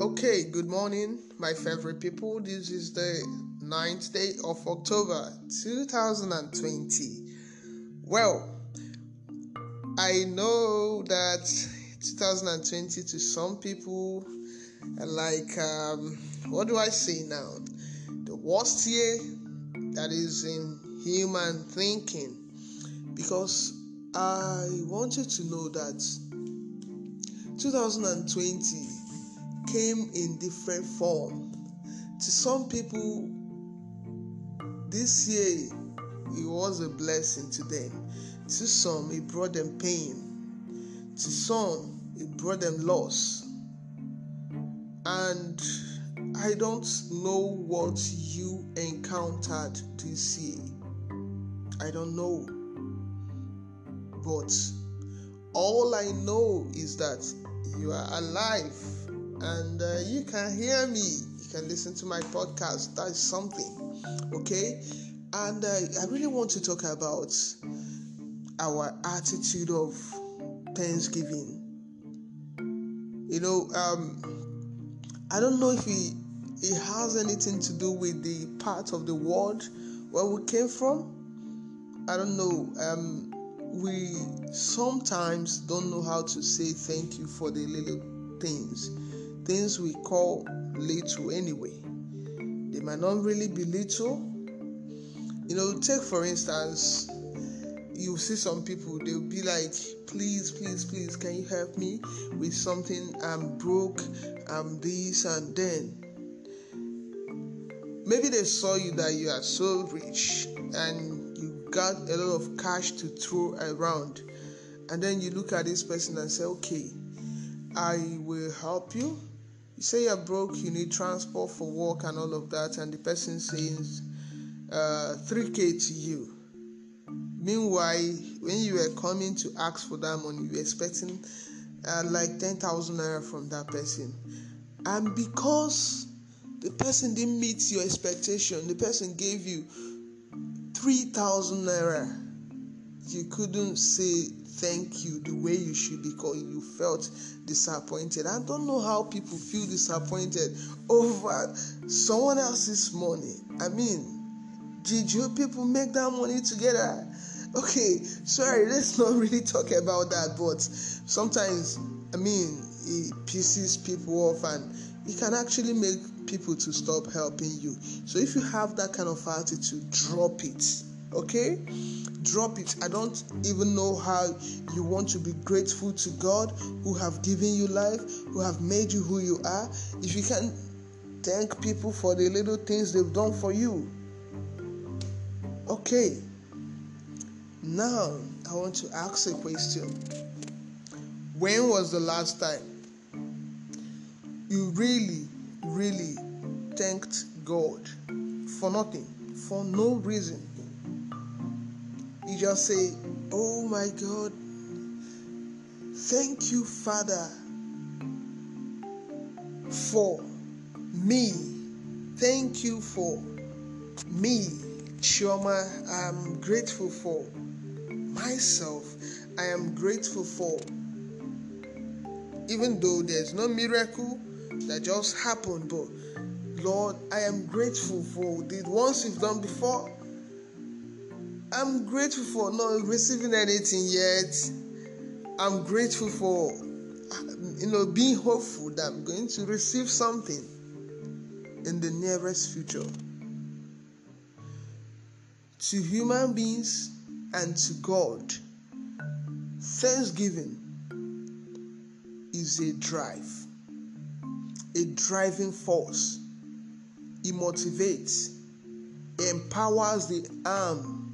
Okay, good morning, my favorite people. This is the 9th day of October 2020. Well, I know that 2020 to some people, like, um, what do I say now? The worst year that is in human thinking. Because I want you to know that 2020 came in different form. To some people, this year it was a blessing to them. To some, it brought them pain. To some, it brought them loss. And I don't know what you encountered this year. I don't know. But all I know is that you are alive and uh, you can hear me. You can listen to my podcast. That's something, okay? And uh, I really want to talk about our attitude of Thanksgiving. You know, um, I don't know if it, it has anything to do with the part of the world where we came from. I don't know. Um, we sometimes don't know how to say thank you for the little things things we call little anyway. They might not really be little. You know, take for instance, you see some people, they'll be like, please, please, please, can you help me with something? I'm broke, I'm this and then. Maybe they saw you that you are so rich and you got a lot of cash to throw around. And then you look at this person and say, okay, I will help you you say you're broke, you need transport for work and all of that, and the person says uh, 3k to you. Meanwhile, when you were coming to ask for that money, you were expecting uh, like 10,000 naira from that person. And because the person didn't meet your expectation, the person gave you 3,000 naira, you couldn't say thank you the way you should because you felt disappointed. I don't know how people feel disappointed over someone else's money. I mean, did you people make that money together? Okay, sorry, let's not really talk about that, but sometimes, I mean, it pisses people off and it can actually make people to stop helping you. So if you have that kind of attitude, drop it. Okay? drop it. I don't even know how you want to be grateful to God who have given you life, who have made you who you are. If you can thank people for the little things they've done for you. Okay. Now, I want to ask a question. When was the last time you really, really thanked God for nothing, for no reason? You just say, Oh my God, thank you, Father, for me. Thank you for me, Chioma. I'm grateful for myself. I am grateful for, even though there's no miracle that just happened, but Lord, I am grateful for the ones you've done before I'm grateful for not receiving anything yet. I'm grateful for you know being hopeful that I'm going to receive something in the nearest future. To human beings and to God, thanksgiving is a drive, a driving force. It motivates, empowers the arm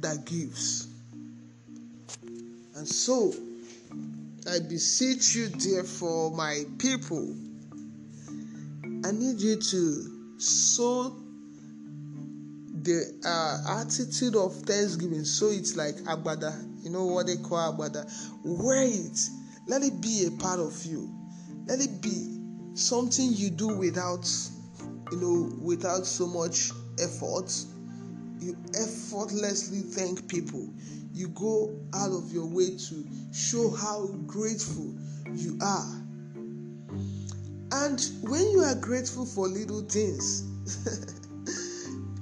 that gives. And so, I beseech you, therefore, my people, I need you to sow the uh, attitude of thanksgiving. So it's like agbada, you know what they call agbada. Wear it. Let it be a part of you. Let it be something you do without, you know, without so much effort you effortlessly thank people. You go out of your way to show how grateful you are. And when you are grateful for little things,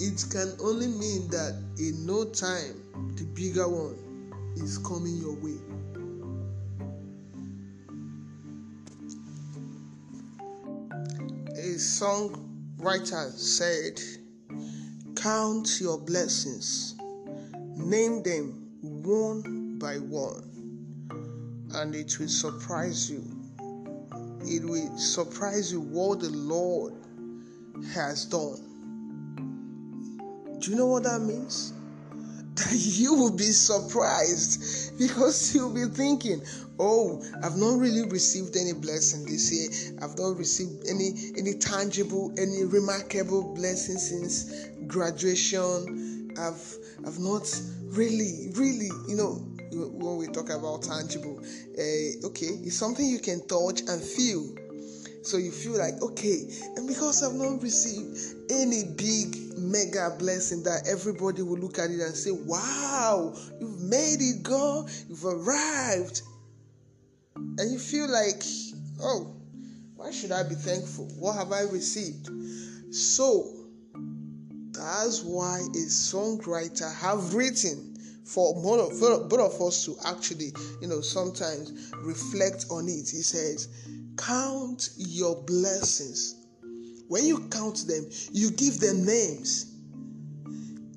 it can only mean that in no time the bigger one is coming your way. A songwriter said, Count your blessings, name them one by one, and it will surprise you. It will surprise you what the Lord has done. Do you know what that means? That you will be surprised because you'll be thinking, oh i've not really received any blessing this year i've not received any any tangible any remarkable blessing since graduation i've i've not really really you know when we talk about tangible uh, okay it's something you can touch and feel so you feel like okay and because i've not received any big mega blessing that everybody will look at it and say wow you've made it girl you've arrived and you feel like, oh, why should I be thankful? What have I received? So that's why a songwriter have written for both of, both of us to actually, you know, sometimes reflect on it. He says, Count your blessings. When you count them, you give them names.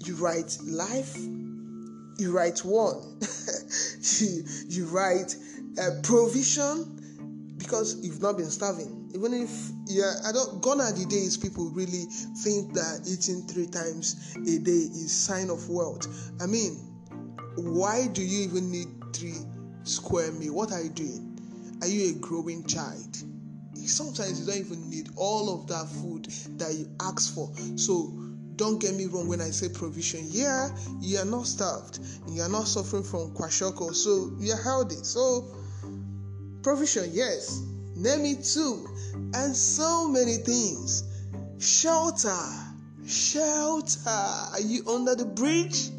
You write life, you write one, you, you write uh, provision because you've not been starving. Even if yeah, I don't gone are the days people really think that eating three times a day is sign of wealth. I mean, why do you even need three square meal? What are you doing? Are you a growing child? Sometimes you don't even need all of that food that you ask for. So don't get me wrong when I say provision. Yeah, you are not starved. You are not suffering from kwashiorkor. So you are healthy. So Provision, yes. Name it too. And so many things. Shelter. Shelter. Are you under the bridge?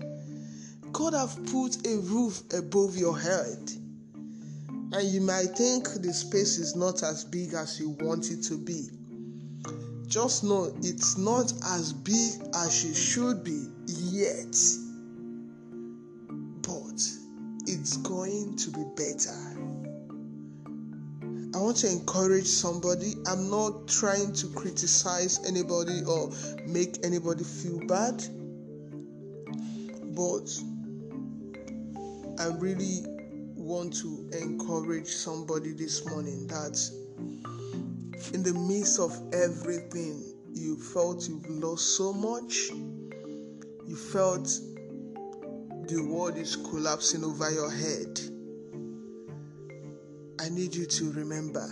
God have put a roof above your head. And you might think the space is not as big as you want it to be. Just know it's not as big as it should be yet. But it's going to be better. I want to encourage somebody. I'm not trying to criticize anybody or make anybody feel bad, but I really want to encourage somebody this morning that in the midst of everything, you felt you've lost so much, you felt the world is collapsing over your head I need you to remember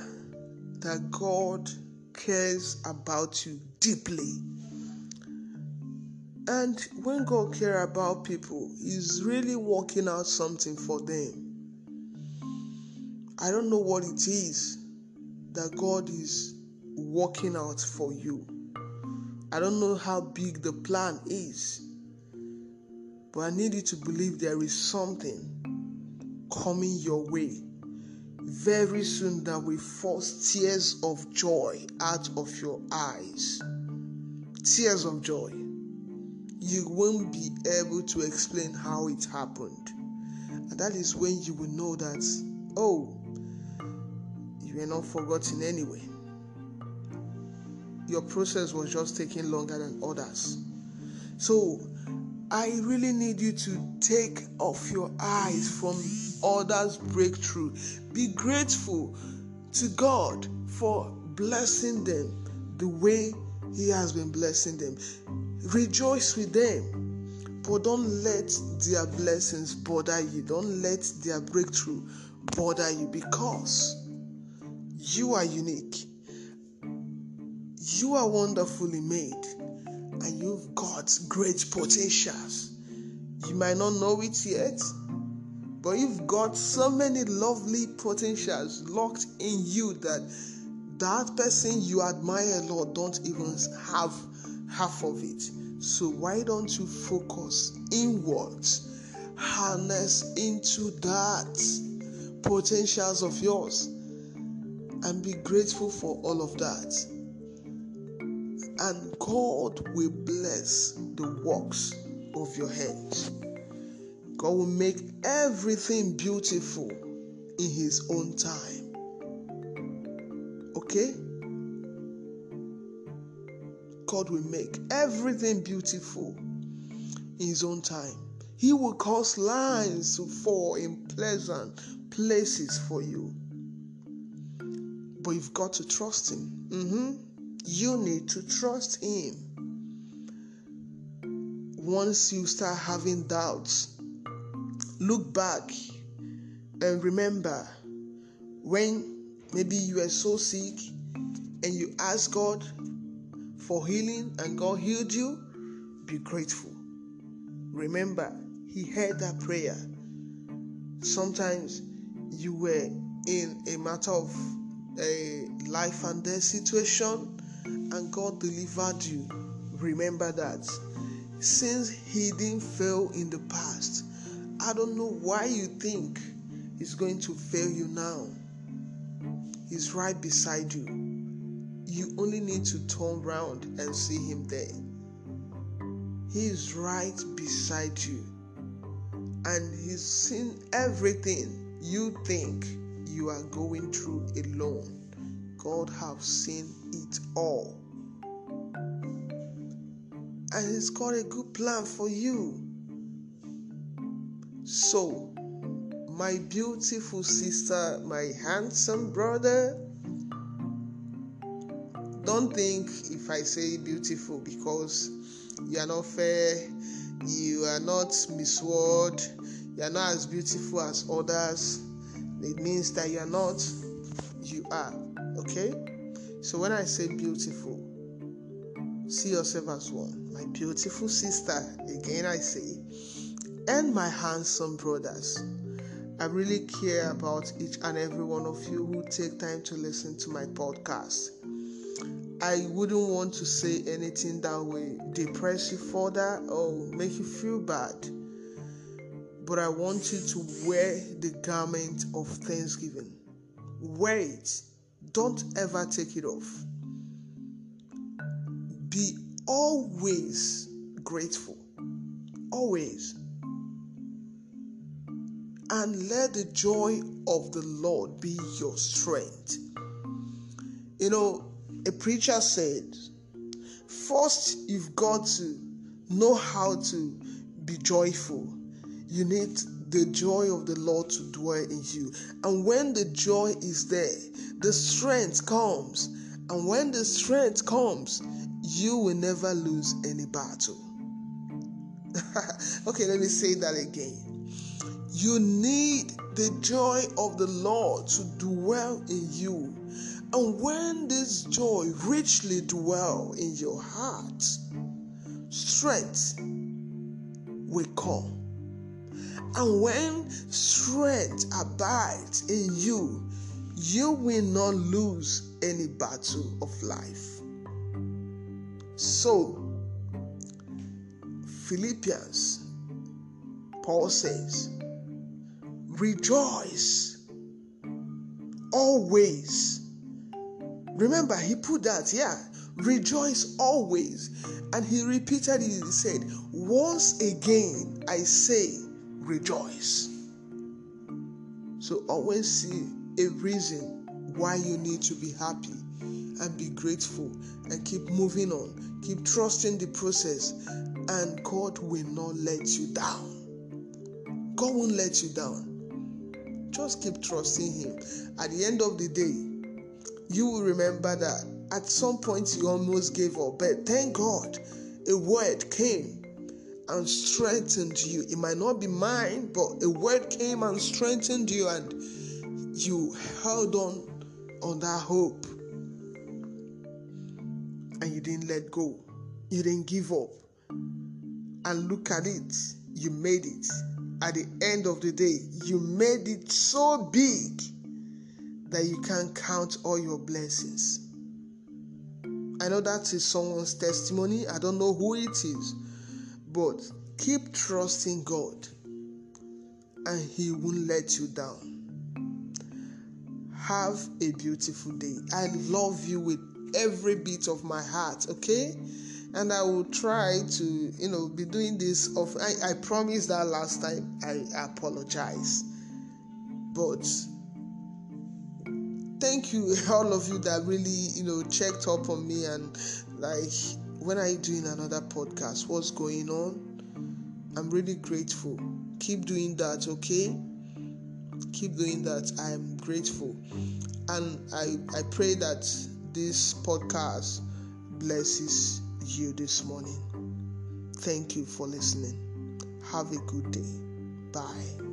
that God cares about you deeply. And when God cares about people, He's really working out something for them. I don't know what it is that God is working out for you. I don't know how big the plan is, but I need you to believe there is something coming your way very soon that will force tears of joy out of your eyes. Tears of joy. You won't be able to explain how it happened. And that is when you will know that, oh, you are not forgotten anyway. Your process was just taking longer than others. So, I really need you to take off your eyes from others' breakthrough. Be grateful to God for blessing them the way He has been blessing them. Rejoice with them, but don't let their blessings bother you. Don't let their breakthrough bother you because you are unique. You are wonderfully made and you've got great potentials. You might not know it yet, but you've got so many lovely potentials locked in you that that person you admire, Lord, don't even have half of it. So why don't you focus inwards, harness into that potentials of yours, and be grateful for all of that. And God will bless the works of your hands. God will make everything beautiful in His own time. Okay? God will make everything beautiful in His own time. He will cause lines to fall in pleasant places for you. But you've got to trust Him. Mm-hmm. You need to trust Him. Once you start having doubts, look back and remember when maybe you were so sick and you asked God for healing and God healed you, be grateful. Remember, He heard that prayer. Sometimes you were in a matter of a life and death situation and God delivered you. Remember that. Since He didn't fail in the past, I don't know why you think He's going to fail you now. He's right beside you. You only need to turn around and see Him there. He is right beside you. And He's seen everything you think you are going through alone. God have seen it all. And He's got a good plan for you. So, my beautiful sister, my handsome brother, don't think if I say beautiful because you are not fair, you are not Miss World, you are not as beautiful as others. It means that you are not, you are. Okay? So when I say beautiful, see yourself as one. My beautiful sister, again I say, and my handsome brothers. I really care about each and every one of you who take time to listen to my podcast. I wouldn't want to say anything that will depress you further or make you feel bad. But I want you to wear the garment of thanksgiving. Wear it. Don't ever take it off. Be always grateful. Always. And let the joy of the Lord be your strength. You know, a preacher said, First, you've got to know how to be joyful. You need the joy of the Lord to dwell in you. And when the joy is there, the strength comes. And when the strength comes, you will never lose any battle. okay, let me say that again. You need the joy of the Lord to dwell in you. And when this joy richly dwell in your heart, strength will come. And when strength abides in you, you will not lose any battle of life. So, Philippians, Paul says, rejoice always. Remember, he put that, yeah, rejoice always. And he repeated it, he said, Once again I say, rejoice. So always see a reason why you need to be happy and be grateful and keep moving on. Keep trusting the process, and God will not let you down. God won't let you down. Just keep trusting Him. At the end of the day, you will remember that at some point you almost gave up, but thank God a word came and strengthened you. It might not be mine, but a word came and strengthened you, and you held on on that hope and you didn't let go. You didn't give up. And look at it, you made it. At the end of the day, you made it so big that you can't count all your blessings. I know that is someone's testimony. I don't know who it is, but keep trusting God and He won't let you down. Have a beautiful day. I love you with every bit of my heart, okay? And I will try to, you know, be doing this of I, I promised that last time. I apologize. But thank you all of you that really, you know, checked up on me and like when are you doing another podcast? What's going on? I'm really grateful. Keep doing that, okay? Keep doing that. I am grateful. And I, I pray that this podcast blesses you this morning. Thank you for listening. Have a good day. Bye.